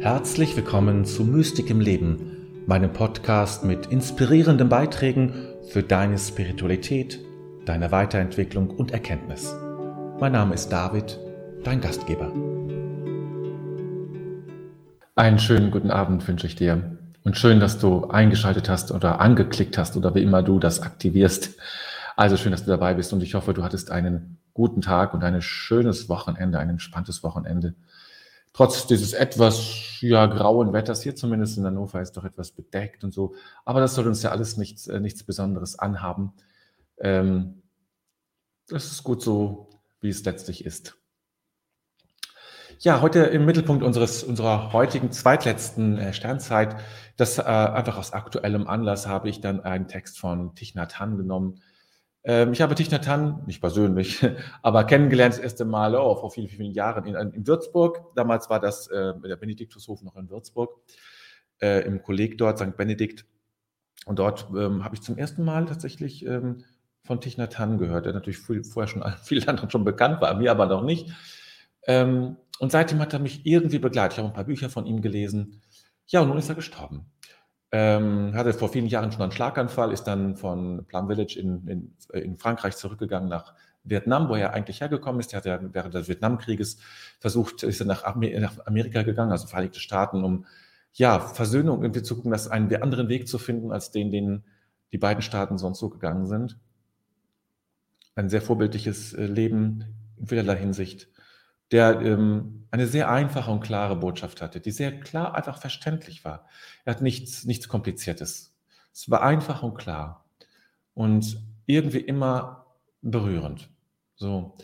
Herzlich willkommen zu Mystik im Leben, meinem Podcast mit inspirierenden Beiträgen für deine Spiritualität, deine Weiterentwicklung und Erkenntnis. Mein Name ist David, dein Gastgeber. Einen schönen guten Abend wünsche ich dir und schön, dass du eingeschaltet hast oder angeklickt hast oder wie immer du das aktivierst. Also schön, dass du dabei bist und ich hoffe, du hattest einen guten Tag und ein schönes Wochenende, ein entspanntes Wochenende trotz dieses etwas ja, grauen Wetters, hier zumindest in Hannover ist doch etwas bedeckt und so, aber das soll uns ja alles nichts, äh, nichts Besonderes anhaben. Ähm, das ist gut so, wie es letztlich ist. Ja, heute im Mittelpunkt unseres, unserer heutigen zweitletzten äh, Sternzeit, das äh, einfach aus aktuellem Anlass habe ich dann einen Text von Thich Nhat Hanh genommen, ich habe Thich Nhat Hanh, nicht persönlich, aber kennengelernt das erste Mal oh, vor vielen, vielen Jahren in, in Würzburg. Damals war das äh, der Benediktushof noch in Würzburg, äh, im Kolleg dort, St. Benedikt. Und dort ähm, habe ich zum ersten Mal tatsächlich ähm, von Thich Nhat Hanh gehört, der natürlich viel, vorher schon vielen anderen schon bekannt war, mir aber noch nicht. Ähm, und seitdem hat er mich irgendwie begleitet. Ich habe ein paar Bücher von ihm gelesen. Ja, und nun ist er gestorben. Ähm, hatte vor vielen Jahren schon einen Schlaganfall, ist dann von Plum Village in, in, in Frankreich zurückgegangen nach Vietnam, wo er eigentlich hergekommen ist. Er hat ja während des Vietnamkrieges versucht, ist er nach, Amerika gegangen, also Vereinigte Staaten, um ja, Versöhnung irgendwie zu gucken, dass einen anderen Weg zu finden, als den, den die beiden Staaten sonst so gegangen sind. Ein sehr vorbildliches äh, Leben in vielerlei Hinsicht der ähm, eine sehr einfache und klare Botschaft hatte, die sehr klar, einfach verständlich war. Er hat nichts, nichts Kompliziertes. Es war einfach und klar und irgendwie immer berührend. So.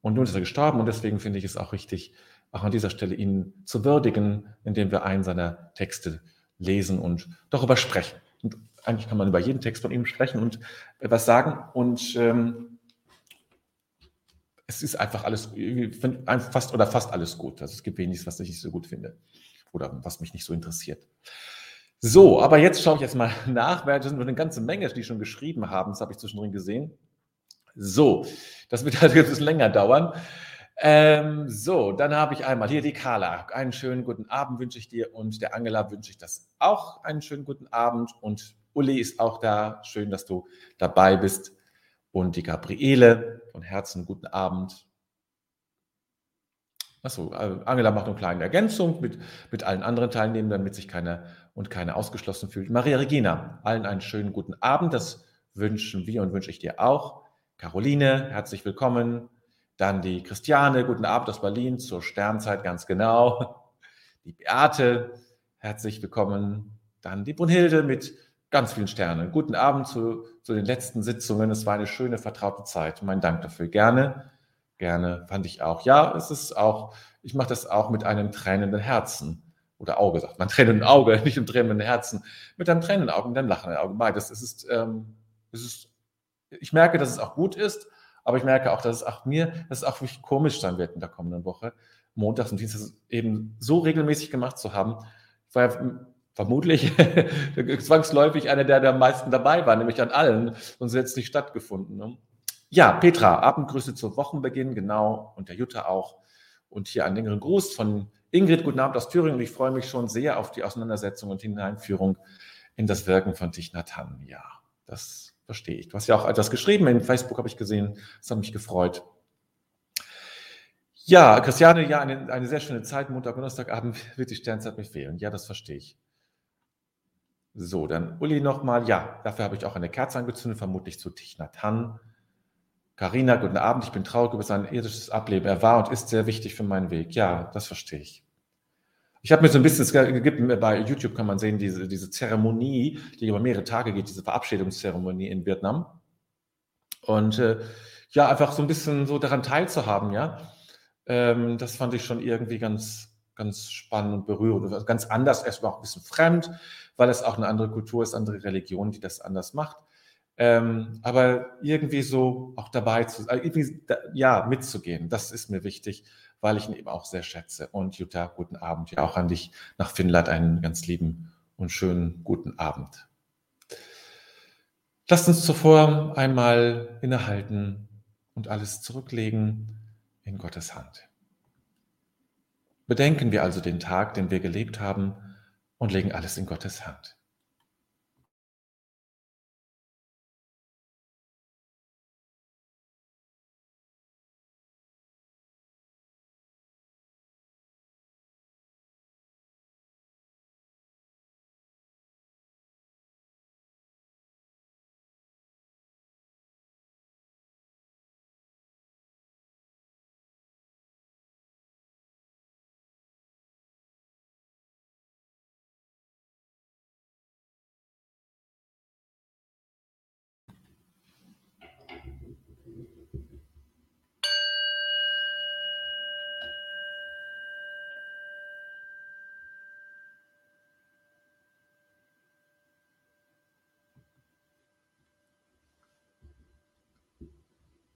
Und nun ist er gestorben und deswegen finde ich es auch richtig, auch an dieser Stelle ihn zu würdigen, indem wir einen seiner Texte lesen und darüber sprechen. Und eigentlich kann man über jeden Text von ihm sprechen und etwas sagen. Und ähm, es ist einfach alles, fast oder fast alles gut. Also es gibt wenig, was ich nicht so gut finde oder was mich nicht so interessiert. So, aber jetzt schaue ich jetzt mal nach, weil das sind eine ganze Menge, die schon geschrieben haben. Das habe ich zwischendrin gesehen. So, das wird halt bisschen länger dauern. Ähm, so, dann habe ich einmal hier die Carla. Einen schönen guten Abend wünsche ich dir und der Angela wünsche ich das auch. Einen schönen guten Abend und Uli ist auch da. Schön, dass du dabei bist und die Gabriele. Von Herzen guten Abend. Achso, äh, Angela macht eine kleine Ergänzung mit, mit allen anderen Teilnehmern, damit sich keiner und keine ausgeschlossen fühlt. Maria Regina, allen einen schönen guten Abend. Das wünschen wir und wünsche ich dir auch. Caroline, herzlich willkommen. Dann die Christiane, guten Abend aus Berlin zur Sternzeit, ganz genau. Die Beate, herzlich willkommen. Dann die Brunhilde mit ganz vielen Sternen. Guten Abend zu, zu den letzten Sitzungen. Es war eine schöne, vertraute Zeit. Mein Dank dafür. Gerne, gerne, fand ich auch. Ja, es ist auch, ich mache das auch mit einem tränenden Herzen. Oder Auge, sagt man, tränenden Auge, nicht im tränenden Herzen. Mit einem tränenden Auge, mit einem lachenden Auge. Beides. Es ist, ähm, es ist, ich merke, dass es auch gut ist, aber ich merke auch, dass es auch mir, dass es auch wirklich komisch sein wird in der kommenden Woche, montags und dienstags eben so regelmäßig gemacht zu haben. Ja vermutlich zwangsläufig einer, der, der am meisten dabei war, nämlich an allen, sonst hätte es nicht stattgefunden. Ne? Ja, Petra, Abendgrüße zu Wochenbeginn, genau, und der Jutta auch. Und hier einen längeren Gruß von Ingrid, guten Abend aus Thüringen. Und ich freue mich schon sehr auf die Auseinandersetzung und Hineinführung in das Wirken von Thich Nhat Hanh. Ja, das verstehe ich. Du hast ja auch etwas geschrieben, in Facebook habe ich gesehen, das hat mich gefreut. Ja, Christiane, ja, eine, eine sehr schöne Zeit. Montag, Donnerstagabend wird die Sternzeit mir fehlen. Ja, das verstehe ich. So, dann Uli nochmal. Ja, dafür habe ich auch eine Kerze angezündet, vermutlich zu Hanh. Carina, guten Abend. Ich bin traurig über sein irdisches Ableben. Er war und ist sehr wichtig für meinen Weg. Ja, das verstehe ich. Ich habe mir so ein bisschen, es gibt bei YouTube kann man sehen, diese, diese Zeremonie, die über mehrere Tage geht, diese Verabschiedungszeremonie in Vietnam. Und äh, ja, einfach so ein bisschen so daran teilzuhaben, ja. Ähm, das fand ich schon irgendwie ganz, ganz spannend und berührend. Ganz anders, erstmal auch ein bisschen fremd, weil es auch eine andere Kultur ist, andere Religion, die das anders macht. Ähm, aber irgendwie so auch dabei zu, äh, irgendwie, ja, mitzugehen, das ist mir wichtig, weil ich ihn eben auch sehr schätze. Und Jutta, guten Abend. Ja, auch an dich nach Finnland einen ganz lieben und schönen guten Abend. Lasst uns zuvor einmal innehalten und alles zurücklegen in Gottes Hand. Bedenken wir also den Tag, den wir gelebt haben und legen alles in Gottes Hand.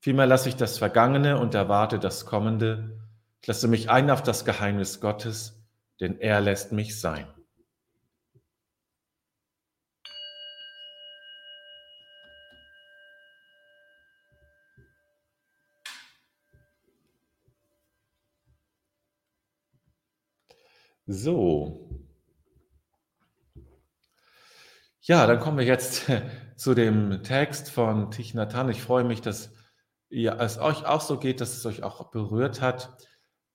Vielmehr lasse ich das Vergangene und erwarte das Kommende. Ich lasse mich ein auf das Geheimnis Gottes, denn er lässt mich sein. So. Ja, dann kommen wir jetzt zu dem Text von Thich Nhat. Ich freue mich, dass ja, es euch auch so geht, dass es euch auch berührt hat,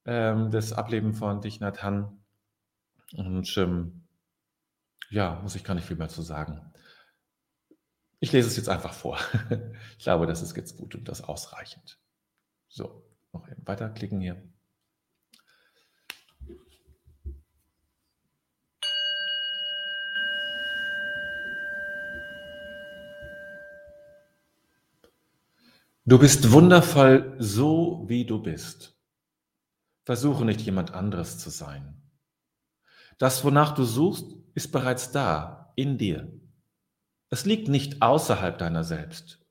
ähm, das Ableben von Thich Nhat Hanh. Und ähm, ja, muss ich gar nicht viel mehr zu sagen. Ich lese es jetzt einfach vor. ich glaube, das ist jetzt gut und das ausreichend. So, noch eben weiterklicken hier. Du bist wundervoll so, wie du bist. Versuche nicht jemand anderes zu sein. Das, wonach du suchst, ist bereits da, in dir. Es liegt nicht außerhalb deiner selbst.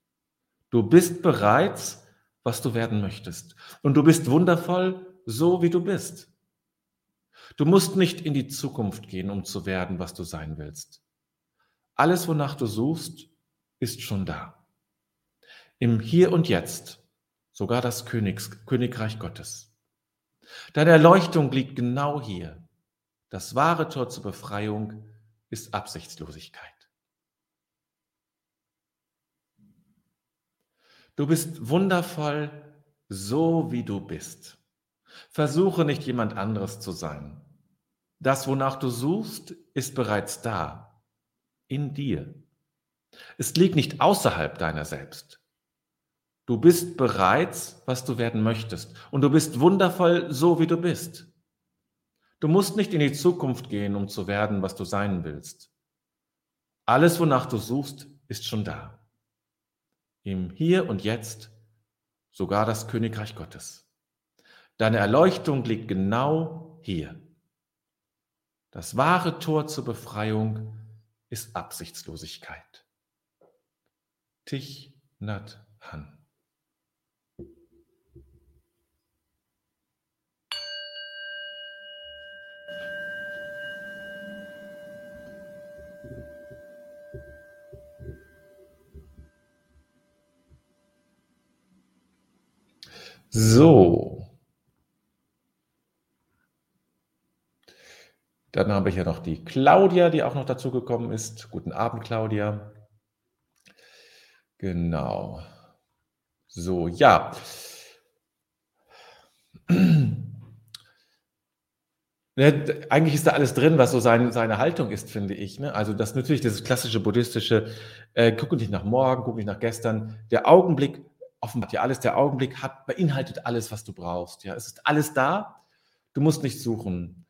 Du bist bereits, was du werden möchtest. Und du bist wundervoll so, wie du bist. Du musst nicht in die Zukunft gehen, um zu werden, was du sein willst. Alles, wonach du suchst, ist schon da im Hier und Jetzt, sogar das Königs, Königreich Gottes. Deine Erleuchtung liegt genau hier. Das wahre Tor zur Befreiung ist Absichtslosigkeit. Du bist wundervoll, so wie du bist. Versuche nicht jemand anderes zu sein. Das, wonach du suchst, ist bereits da, in dir. Es liegt nicht außerhalb deiner selbst. Du bist bereits, was du werden möchtest. Und du bist wundervoll, so wie du bist. Du musst nicht in die Zukunft gehen, um zu werden, was du sein willst. Alles, wonach du suchst, ist schon da. Im Hier und Jetzt sogar das Königreich Gottes. Deine Erleuchtung liegt genau hier. Das wahre Tor zur Befreiung ist Absichtslosigkeit. Tich Nat Han. So. Dann habe ich ja noch die Claudia, die auch noch dazu gekommen ist. Guten Abend, Claudia. Genau. So, ja. Ne, eigentlich ist da alles drin, was so sein, seine Haltung ist, finde ich. Ne? Also das natürlich das klassische buddhistische, äh, guck nicht nach morgen, guck nicht nach gestern. Der Augenblick offenbart dir alles. Der Augenblick hat, beinhaltet alles, was du brauchst. Ja, es ist alles da. Du musst nicht suchen.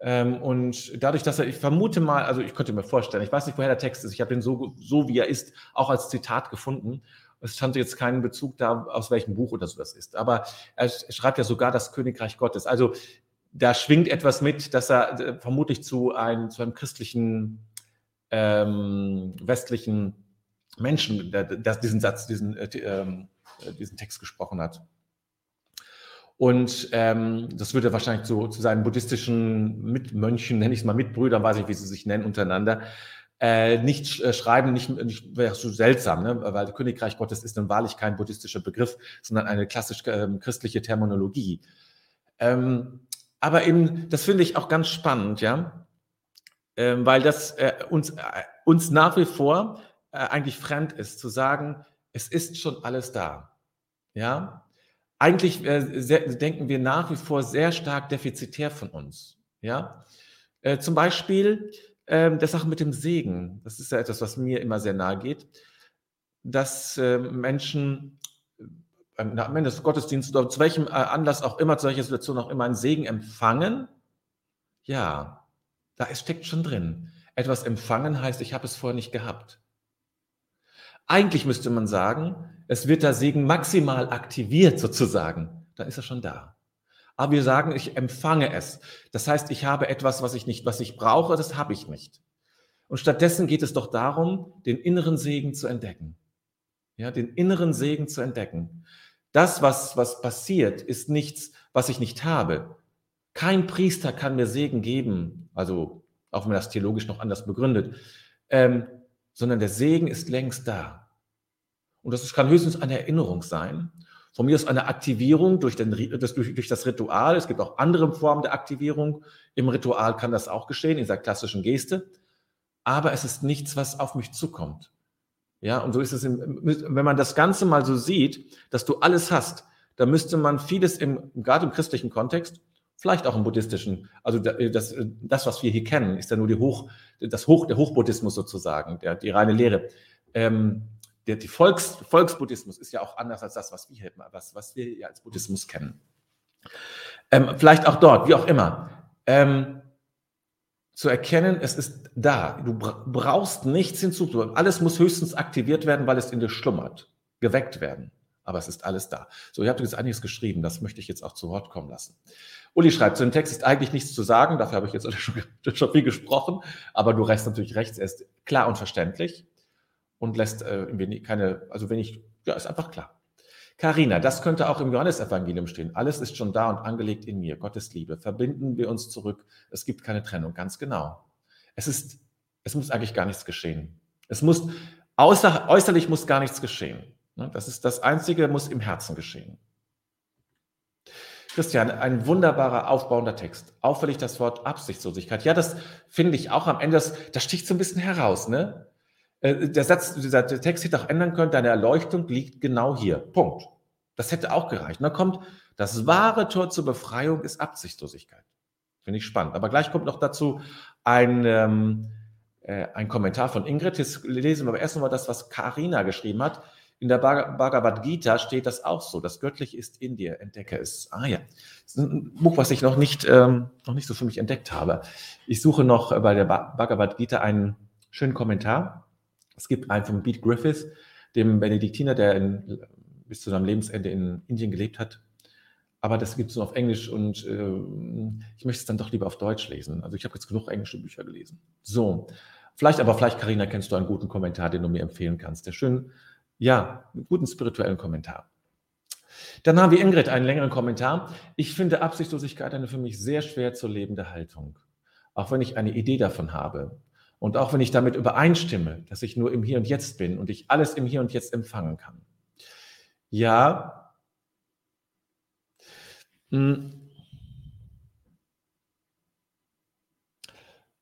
Ähm, und dadurch, dass er, ich vermute mal, also ich könnte mir vorstellen, ich weiß nicht, woher der Text ist. Ich habe den so, so wie er ist, auch als Zitat gefunden. Es stand jetzt keinen Bezug da, aus welchem Buch oder so das ist. Aber er schreibt ja sogar das Königreich Gottes. Also da schwingt etwas mit, dass er äh, vermutlich zu einem, zu einem christlichen, ähm, westlichen Menschen, der, diesen Satz, diesen, äh, ähm, diesen Text gesprochen hat. Und ähm, das würde wahrscheinlich so zu seinen buddhistischen Mitmönchen, nenne ich es mal Mitbrüdern, weiß ich, wie sie sich nennen, untereinander, äh, nicht äh, schreiben, nicht, nicht wäre so seltsam, ne? weil Königreich Gottes ist nun wahrlich kein buddhistischer Begriff, sondern eine klassisch äh, christliche Terminologie. Ähm, aber eben, das finde ich auch ganz spannend, ja, ähm, weil das äh, uns, äh, uns nach wie vor äh, eigentlich fremd ist, zu sagen, es ist schon alles da, ja, eigentlich äh, sehr, denken wir nach wie vor sehr stark defizitär von uns. Ja? Äh, zum Beispiel äh, der Sache mit dem Segen. Das ist ja etwas, was mir immer sehr nahe geht, dass ähm, Menschen äh, am Ende des Gottesdienstes oder zu welchem äh, Anlass auch immer, zu welcher Situation auch immer einen Segen empfangen. Ja, da steckt schon drin. Etwas empfangen heißt, ich habe es vorher nicht gehabt. Eigentlich müsste man sagen, es wird der Segen maximal aktiviert sozusagen. Dann ist er schon da. Aber wir sagen, ich empfange es. Das heißt, ich habe etwas, was ich nicht, was ich brauche, das habe ich nicht. Und stattdessen geht es doch darum, den inneren Segen zu entdecken. Ja, den inneren Segen zu entdecken. Das, was, was passiert, ist nichts, was ich nicht habe. Kein Priester kann mir Segen geben, also auch wenn man das theologisch noch anders begründet, ähm, sondern der Segen ist längst da. Und das kann höchstens eine Erinnerung sein. Von mir ist eine Aktivierung durch, den, das, durch, durch das Ritual. Es gibt auch andere Formen der Aktivierung. Im Ritual kann das auch geschehen, in dieser klassischen Geste. Aber es ist nichts, was auf mich zukommt. Ja, und so ist es, im, wenn man das Ganze mal so sieht, dass du alles hast, dann müsste man vieles im, gerade im christlichen Kontext, vielleicht auch im buddhistischen, also das, das was wir hier kennen, ist ja nur die Hoch, das Hoch, der Hochbuddhismus sozusagen, der, die reine Lehre. Ähm, der die Volks, Volksbuddhismus ist ja auch anders als das, was wir, was, was wir ja als Buddhismus kennen. Ähm, vielleicht auch dort, wie auch immer. Ähm, zu erkennen, es ist da. Du brauchst nichts hinzuzufügen. Alles muss höchstens aktiviert werden, weil es in dir schlummert, geweckt werden. Aber es ist alles da. So, ihr habt jetzt einiges geschrieben, das möchte ich jetzt auch zu Wort kommen lassen. Uli schreibt, zu dem Text ist eigentlich nichts zu sagen, dafür habe ich jetzt schon, schon viel gesprochen, aber du reichst natürlich rechts, er ist klar und verständlich und lässt äh, keine, also wenn ich, ja, ist einfach klar. Karina, das könnte auch im Johannesevangelium stehen. Alles ist schon da und angelegt in mir. Gottes Liebe. Verbinden wir uns zurück. Es gibt keine Trennung. Ganz genau. Es ist, es muss eigentlich gar nichts geschehen. Es muss, außer, äußerlich muss gar nichts geschehen. Ne, das ist das Einzige, muss im Herzen geschehen. Christian, ein wunderbarer, aufbauender Text. Auffällig das Wort Absichtslosigkeit. Ja, das finde ich auch am Ende, das, das sticht so ein bisschen heraus. Ne? Äh, der Satz, dieser Text hätte auch ändern können, deine Erleuchtung liegt genau hier. Punkt. Das hätte auch gereicht. Und dann kommt, das wahre Tor zur Befreiung ist Absichtslosigkeit. Finde ich spannend. Aber gleich kommt noch dazu ein, ähm, äh, ein Kommentar von Ingrid. Jetzt lesen wir aber erst nochmal das, was Karina geschrieben hat. In der Bhagavad Gita steht das auch so. Das Göttliche ist in dir, entdecke es. Ah ja, das ist ein Buch, was ich noch nicht, ähm, noch nicht so für mich entdeckt habe. Ich suche noch bei der Bhagavad Gita einen schönen Kommentar. Es gibt einen von Pete Griffiths, dem Benediktiner, der in, bis zu seinem Lebensende in Indien gelebt hat. Aber das gibt es nur auf Englisch und äh, ich möchte es dann doch lieber auf Deutsch lesen. Also ich habe jetzt genug englische Bücher gelesen. So, vielleicht aber, vielleicht, Karina, kennst du einen guten Kommentar, den du mir empfehlen kannst. Der schön, ja, einen guten spirituellen Kommentar. Dann haben wir Ingrid einen längeren Kommentar. Ich finde Absichtlosigkeit eine für mich sehr schwer zu lebende Haltung. Auch wenn ich eine Idee davon habe. Und auch wenn ich damit übereinstimme, dass ich nur im Hier und Jetzt bin und ich alles im Hier und Jetzt empfangen kann. Ja. Hm.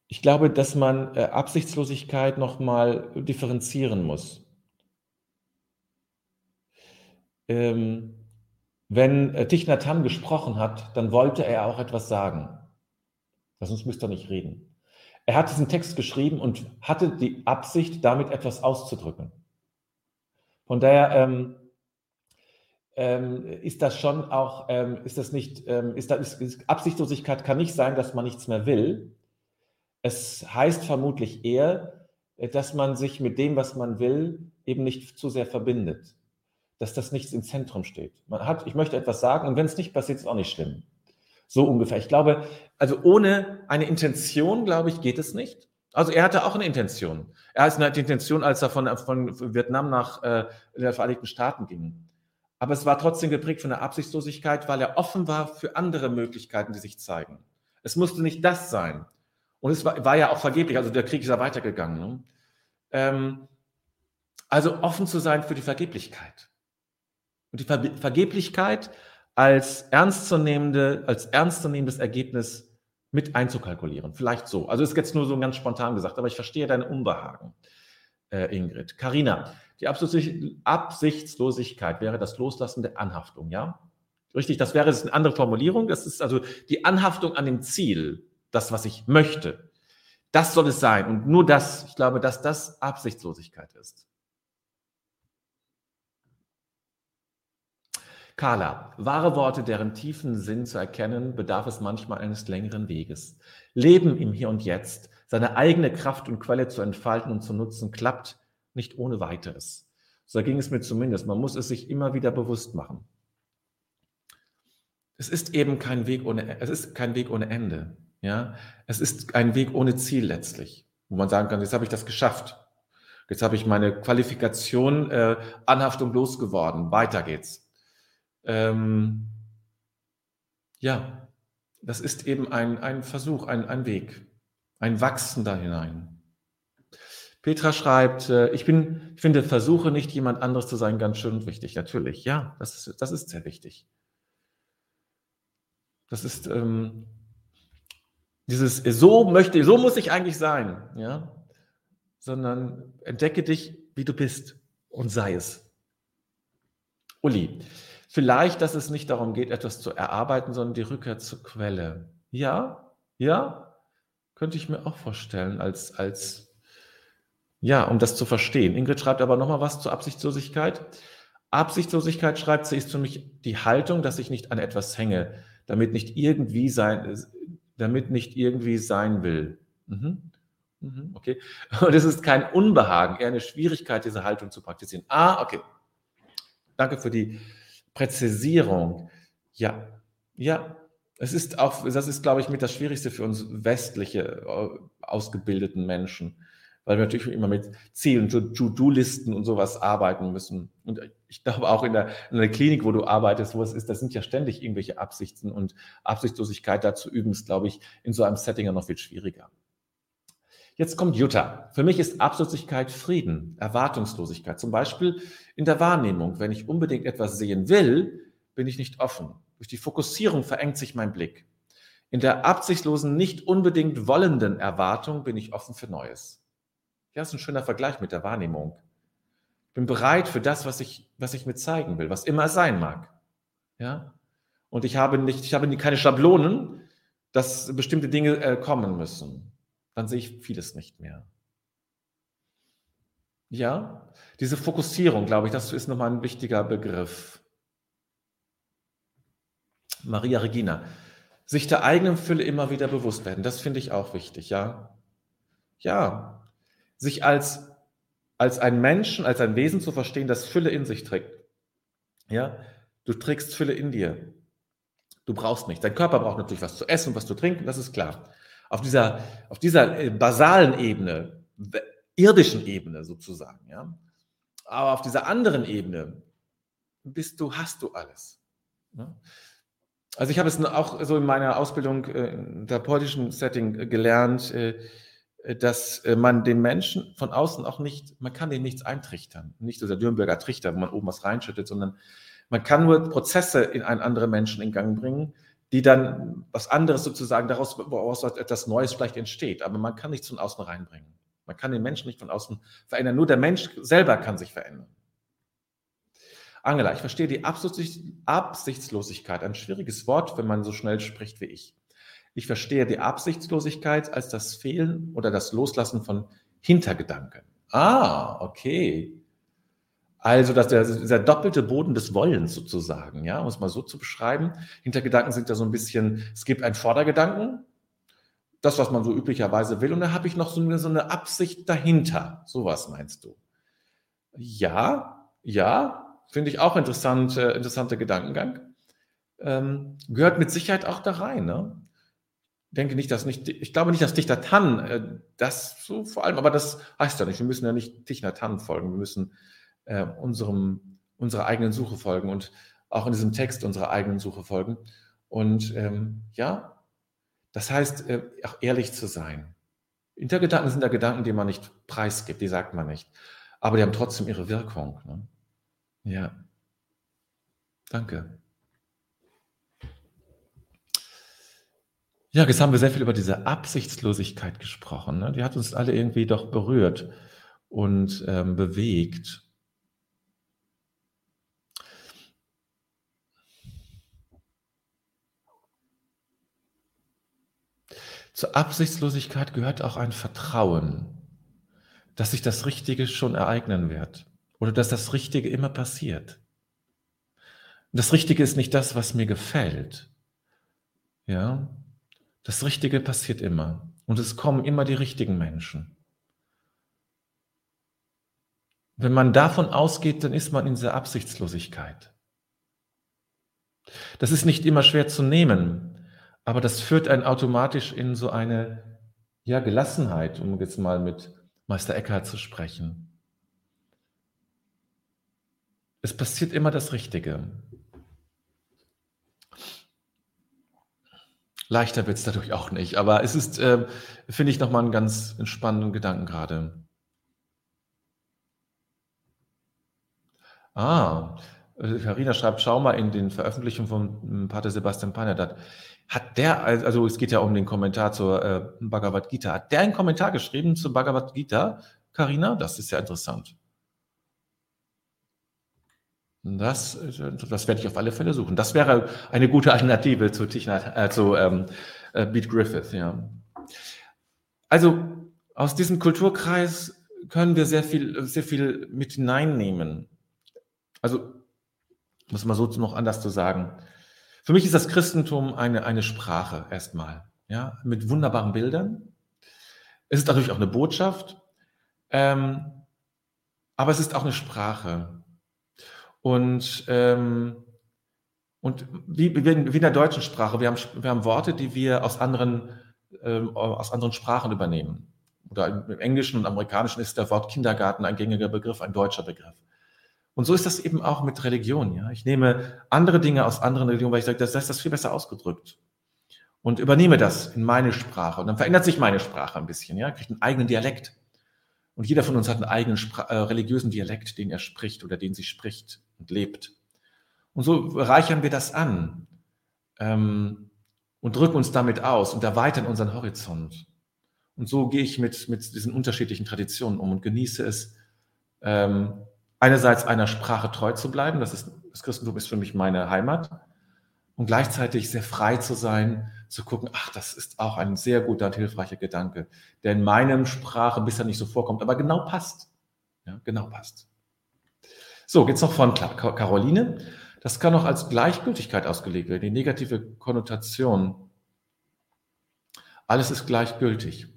Ich glaube, dass man äh, Absichtslosigkeit nochmal differenzieren muss. Ähm, wenn äh, Thich Nhat Hanh gesprochen hat, dann wollte er auch etwas sagen. Sonst müsste er nicht reden. Er hat diesen Text geschrieben und hatte die Absicht, damit etwas auszudrücken. Von daher ähm, ähm, ist das schon auch, ähm, ist das nicht, ähm, ist das, ist, Absichtlosigkeit kann nicht sein, dass man nichts mehr will. Es heißt vermutlich eher, äh, dass man sich mit dem, was man will, eben nicht zu sehr verbindet. Dass das nichts im Zentrum steht. Man hat, ich möchte etwas sagen und wenn es nicht passiert, ist auch nicht schlimm. So ungefähr. Ich glaube, also ohne eine Intention, glaube ich, geht es nicht. Also er hatte auch eine Intention. Er hatte eine Intention, als er von, von Vietnam nach äh, den Vereinigten Staaten ging. Aber es war trotzdem geprägt von der Absichtslosigkeit, weil er offen war für andere Möglichkeiten, die sich zeigen. Es musste nicht das sein. Und es war, war ja auch vergeblich, also der Krieg ist ja weitergegangen. Ne? Ähm, also offen zu sein für die Vergeblichkeit. Und die Ver Vergeblichkeit als ernstzunehmende, als ernstzunehmendes Ergebnis mit einzukalkulieren. Vielleicht so. Also ist jetzt nur so ganz spontan gesagt, aber ich verstehe deine Unbehagen, äh, Ingrid. Karina, die Absichtslosigkeit wäre das Loslassen der Anhaftung, ja? Richtig, das wäre eine andere Formulierung. Das ist also die Anhaftung an dem Ziel, das, was ich möchte. Das soll es sein. Und nur das, ich glaube, dass das Absichtslosigkeit ist. Carla, wahre Worte, deren tiefen Sinn zu erkennen, bedarf es manchmal eines längeren Weges. Leben im Hier und Jetzt, seine eigene Kraft und Quelle zu entfalten und zu nutzen, klappt nicht ohne weiteres. So ging es mir zumindest. Man muss es sich immer wieder bewusst machen. Es ist eben kein Weg ohne, es ist kein Weg ohne Ende. Ja, es ist ein Weg ohne Ziel letztlich, wo man sagen kann, jetzt habe ich das geschafft. Jetzt habe ich meine Qualifikation, äh, Anhaftung losgeworden. Weiter geht's. Ähm, ja, das ist eben ein, ein Versuch, ein, ein Weg, ein Wachsen da hinein. Petra schreibt, äh, ich bin, ich finde, versuche nicht jemand anderes zu sein, ganz schön wichtig. Natürlich, ja, das ist, das ist sehr wichtig. Das ist ähm, dieses, so möchte, so muss ich eigentlich sein, ja, sondern entdecke dich, wie du bist und sei es. Uli, Vielleicht, dass es nicht darum geht, etwas zu erarbeiten, sondern die Rückkehr zur Quelle. Ja, ja, könnte ich mir auch vorstellen, als, als, ja, um das zu verstehen. Ingrid schreibt aber nochmal was zur Absichtslosigkeit. Absichtslosigkeit, schreibt sie, ist für mich die Haltung, dass ich nicht an etwas hänge, damit nicht irgendwie sein, damit nicht irgendwie sein will. Mhm. Mhm, okay. Und es ist kein Unbehagen, eher eine Schwierigkeit, diese Haltung zu praktizieren. Ah, okay. Danke für die, Präzisierung. Ja, ja, es ist auch, das ist, glaube ich, mit das Schwierigste für uns westliche äh, ausgebildeten Menschen, weil wir natürlich immer mit Zielen, To-Do-Listen und sowas arbeiten müssen. Und ich glaube auch in der, in der Klinik, wo du arbeitest, wo es ist, da sind ja ständig irgendwelche Absichten und Absichtslosigkeit dazu üben, ist, glaube ich, in so einem Setting ja noch viel schwieriger. Jetzt kommt Jutta. Für mich ist Absichtslosigkeit Frieden, Erwartungslosigkeit. Zum Beispiel in der Wahrnehmung. Wenn ich unbedingt etwas sehen will, bin ich nicht offen. Durch die Fokussierung verengt sich mein Blick. In der absichtslosen, nicht unbedingt wollenden Erwartung bin ich offen für Neues. Ja, das ist ein schöner Vergleich mit der Wahrnehmung. Ich bin bereit für das, was ich, was ich mir zeigen will, was immer sein mag. Ja? Und ich habe nicht, ich habe keine Schablonen, dass bestimmte Dinge äh, kommen müssen dann sehe ich vieles nicht mehr. Ja, diese Fokussierung, glaube ich, das ist nochmal ein wichtiger Begriff. Maria Regina, sich der eigenen Fülle immer wieder bewusst werden, das finde ich auch wichtig, ja. Ja, sich als, als ein Menschen, als ein Wesen zu verstehen, das Fülle in sich trägt. Ja, du trägst Fülle in dir. Du brauchst nichts. Dein Körper braucht natürlich was zu essen, was zu trinken, das ist klar auf dieser, auf dieser äh, basalen Ebene, irdischen Ebene sozusagen, ja. Aber auf dieser anderen Ebene bist du, hast du alles. Ne? Also ich habe es auch so in meiner Ausbildung äh, im therapeutischen Setting äh, gelernt, dass man den Menschen von außen auch nicht, man kann denen nichts eintrichtern. Nicht so der Dürnberger Trichter, wo man oben was reinschüttet, sondern man kann nur Prozesse in einen anderen Menschen in Gang bringen, die dann was anderes sozusagen daraus, woraus etwas Neues vielleicht entsteht. Aber man kann nichts von außen reinbringen. Man kann den Menschen nicht von außen verändern. Nur der Mensch selber kann sich verändern. Angela, ich verstehe die Absichtslosigkeit, ein schwieriges Wort, wenn man so schnell spricht wie ich. Ich verstehe die Absichtslosigkeit als das Fehlen oder das Loslassen von Hintergedanken. Ah, okay. Also dass der, dieser doppelte Boden des Wollens sozusagen, ja, um es mal so zu beschreiben. Hintergedanken sind ja so ein bisschen, es gibt einen Vordergedanken, das, was man so üblicherweise will, und dann habe ich noch so eine, so eine Absicht dahinter. Sowas meinst du? Ja, ja, finde ich auch interessant, äh, interessanter Gedankengang. ähm, gehört mit Sicherheit auch da rein. Ne? denke nicht, dass nicht, ich glaube nicht, dass Dichter Tan äh, das so vor allem, aber das heißt ja nicht. Wir müssen ja nicht Dichter Tan folgen. Wir müssen äh, unserem, unserer eigenen Suche folgen und auch in diesem Text unserer eigenen Suche folgen. Und ähm, ja, das heißt, äh, auch ehrlich zu sein. Hintergedanken sind da Gedanken, die man nicht preisgibt, die sagt man nicht. Aber die haben trotzdem ihre Wirkung. Ne? Ja. Danke. Ja, jetzt haben wir sehr viel über diese Absichtslosigkeit gesprochen. Ne? Die hat uns alle irgendwie doch berührt und ähm, bewegt. Zur Absichtslosigkeit gehört auch ein Vertrauen, dass sich das Richtige schon ereignen wird oder dass das Richtige immer passiert. das Richtige ist nicht das, was mir gefällt. Ja, das Richtige passiert immer und es kommen immer die richtigen Menschen. Wenn man davon ausgeht, dann ist man in dieser Absichtslosigkeit. Das ist nicht immer schwer zu nehmen, aber das führt einen automatisch in so eine ja, Gelassenheit, um jetzt mal mit Meister Eckhart zu sprechen. Es passiert immer das Richtige. Leichter wird es dadurch auch nicht, aber es ist, äh, finde ich, nochmal einen ganz entspannenden Gedanken gerade. Ah, Karina schreibt, schau mal in den Veröffentlichungen von Pater Sebastian Panedat. Hat der, also es geht ja um den Kommentar zur äh, Bhagavad Gita, hat der einen Kommentar geschrieben zur Bhagavad Gita, Karina? Das ist ja interessant. Das, das werde ich auf alle Fälle suchen. Das wäre eine gute Alternative zu, Tichnat, äh, zu ähm, äh, Beat Griffith. Ja. Also aus diesem Kulturkreis können wir sehr viel, sehr viel mit hineinnehmen. Also muss man so noch anders zu sagen. Für mich ist das Christentum eine, eine Sprache erstmal, ja, mit wunderbaren Bildern. Es ist natürlich auch eine Botschaft, ähm, aber es ist auch eine Sprache. Und, ähm, und wie, wie, in der deutschen Sprache, wir haben, wir haben Worte, die wir aus anderen, ähm, aus anderen Sprachen übernehmen. Oder im Englischen und Amerikanischen ist der Wort Kindergarten ein gängiger Begriff, ein deutscher Begriff. Und so ist das eben auch mit Religion. Ja? Ich nehme andere Dinge aus anderen Religionen, weil ich sage, das, das ist das viel besser ausgedrückt. Und übernehme das in meine Sprache. Und dann verändert sich meine Sprache ein bisschen. Ja? Kriegt einen eigenen Dialekt. Und jeder von uns hat einen eigenen äh, religiösen Dialekt, den er spricht oder den sie spricht und lebt. Und so reichern wir das an ähm, und drücken uns damit aus und erweitern unseren Horizont. Und so gehe ich mit, mit diesen unterschiedlichen Traditionen um und genieße es, ähm, einerseits einer Sprache treu zu bleiben, das, ist, das Christentum ist für mich meine Heimat, und gleichzeitig sehr frei zu sein, zu gucken, ach, das ist auch ein sehr guter und hilfreicher Gedanke, der in meinem Sprache bisher nicht so vorkommt, aber genau passt. Ja, genau passt. So, geht's noch von Caroline. Das kann auch als Gleichgültigkeit ausgelegt werden, die negative Konnotation. Alles ist gleichgültig.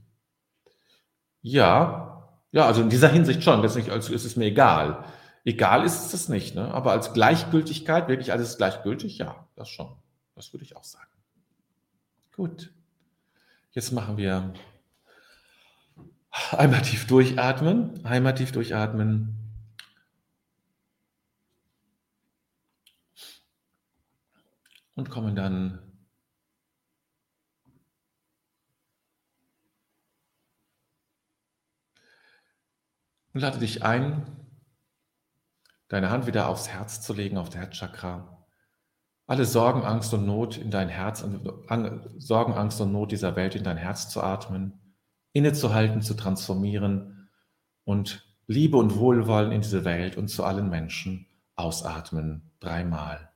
Ja, ja, also in dieser Hinsicht schon. Nicht, also ist es mir egal. Egal ist es das nicht, ne? aber als Gleichgültigkeit, wirklich alles gleichgültig, ja, das schon. Das würde ich auch sagen. Gut. Jetzt machen wir einmal tief durchatmen, einmal tief durchatmen. Und kommen dann und lade dich ein, deine Hand wieder aufs Herz zu legen, auf der Herzchakra alle Sorgen, Angst und Not in dein Herz, Sorgen, Angst und Not dieser Welt in dein Herz zu atmen, innezuhalten, zu transformieren und Liebe und Wohlwollen in diese Welt und zu allen Menschen ausatmen. Dreimal.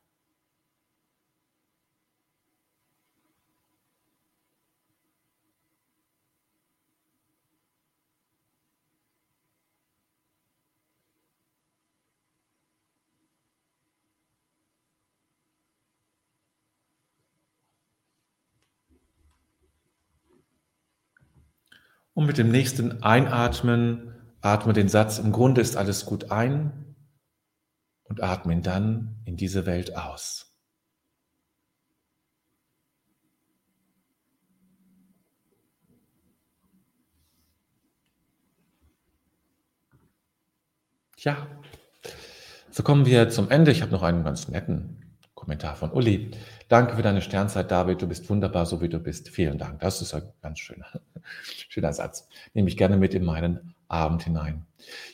Und mit dem nächsten Einatmen atme den Satz, im Grunde ist alles gut ein und atme ihn dann in diese Welt aus. Tja, so kommen wir zum Ende. Ich habe noch einen ganz netten Kommentar von Uli. Danke für deine Sternzeit, David. Du bist wunderbar, so wie du bist. Vielen Dank. Das ist ein ganz schöner, schöner Satz. Nehme ich gerne mit in meinen Abend hinein.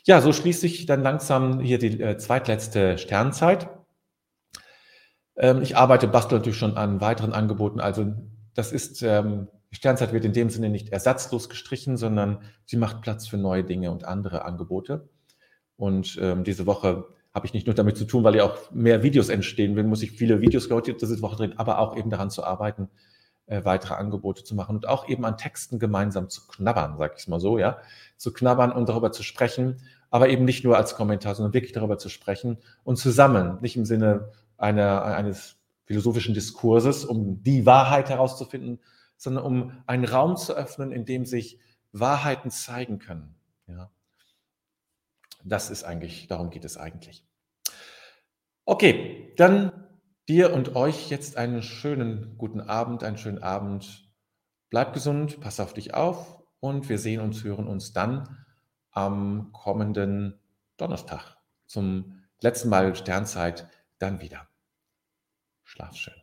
Ja, so schließt sich dann langsam hier die äh, zweitletzte Sternzeit. Ähm, ich arbeite, bastel natürlich schon an weiteren Angeboten. Also das ist, ähm, die Sternzeit wird in dem Sinne nicht ersatzlos gestrichen, sondern sie macht Platz für neue Dinge und andere Angebote. Und ähm, diese Woche habe ich nicht nur damit zu tun, weil ja auch mehr Videos entstehen, wenn muss ich viele Videos heute diese Woche drin, aber auch eben daran zu arbeiten, äh, weitere Angebote zu machen und auch eben an Texten gemeinsam zu knabbern, sag ich es mal so, ja, zu knabbern und darüber zu sprechen, aber eben nicht nur als Kommentar, sondern wirklich darüber zu sprechen und zusammen, nicht im Sinne einer, eines philosophischen Diskurses, um die Wahrheit herauszufinden, sondern um einen Raum zu öffnen, in dem sich Wahrheiten zeigen können. Ja. Das ist eigentlich, darum geht es eigentlich. Okay, dann dir und euch jetzt einen schönen guten Abend, einen schönen Abend. Bleib gesund, pass auf dich auf und wir sehen uns, hören uns dann am kommenden Donnerstag zum letzten Mal Sternzeit dann wieder. Schlaf schön.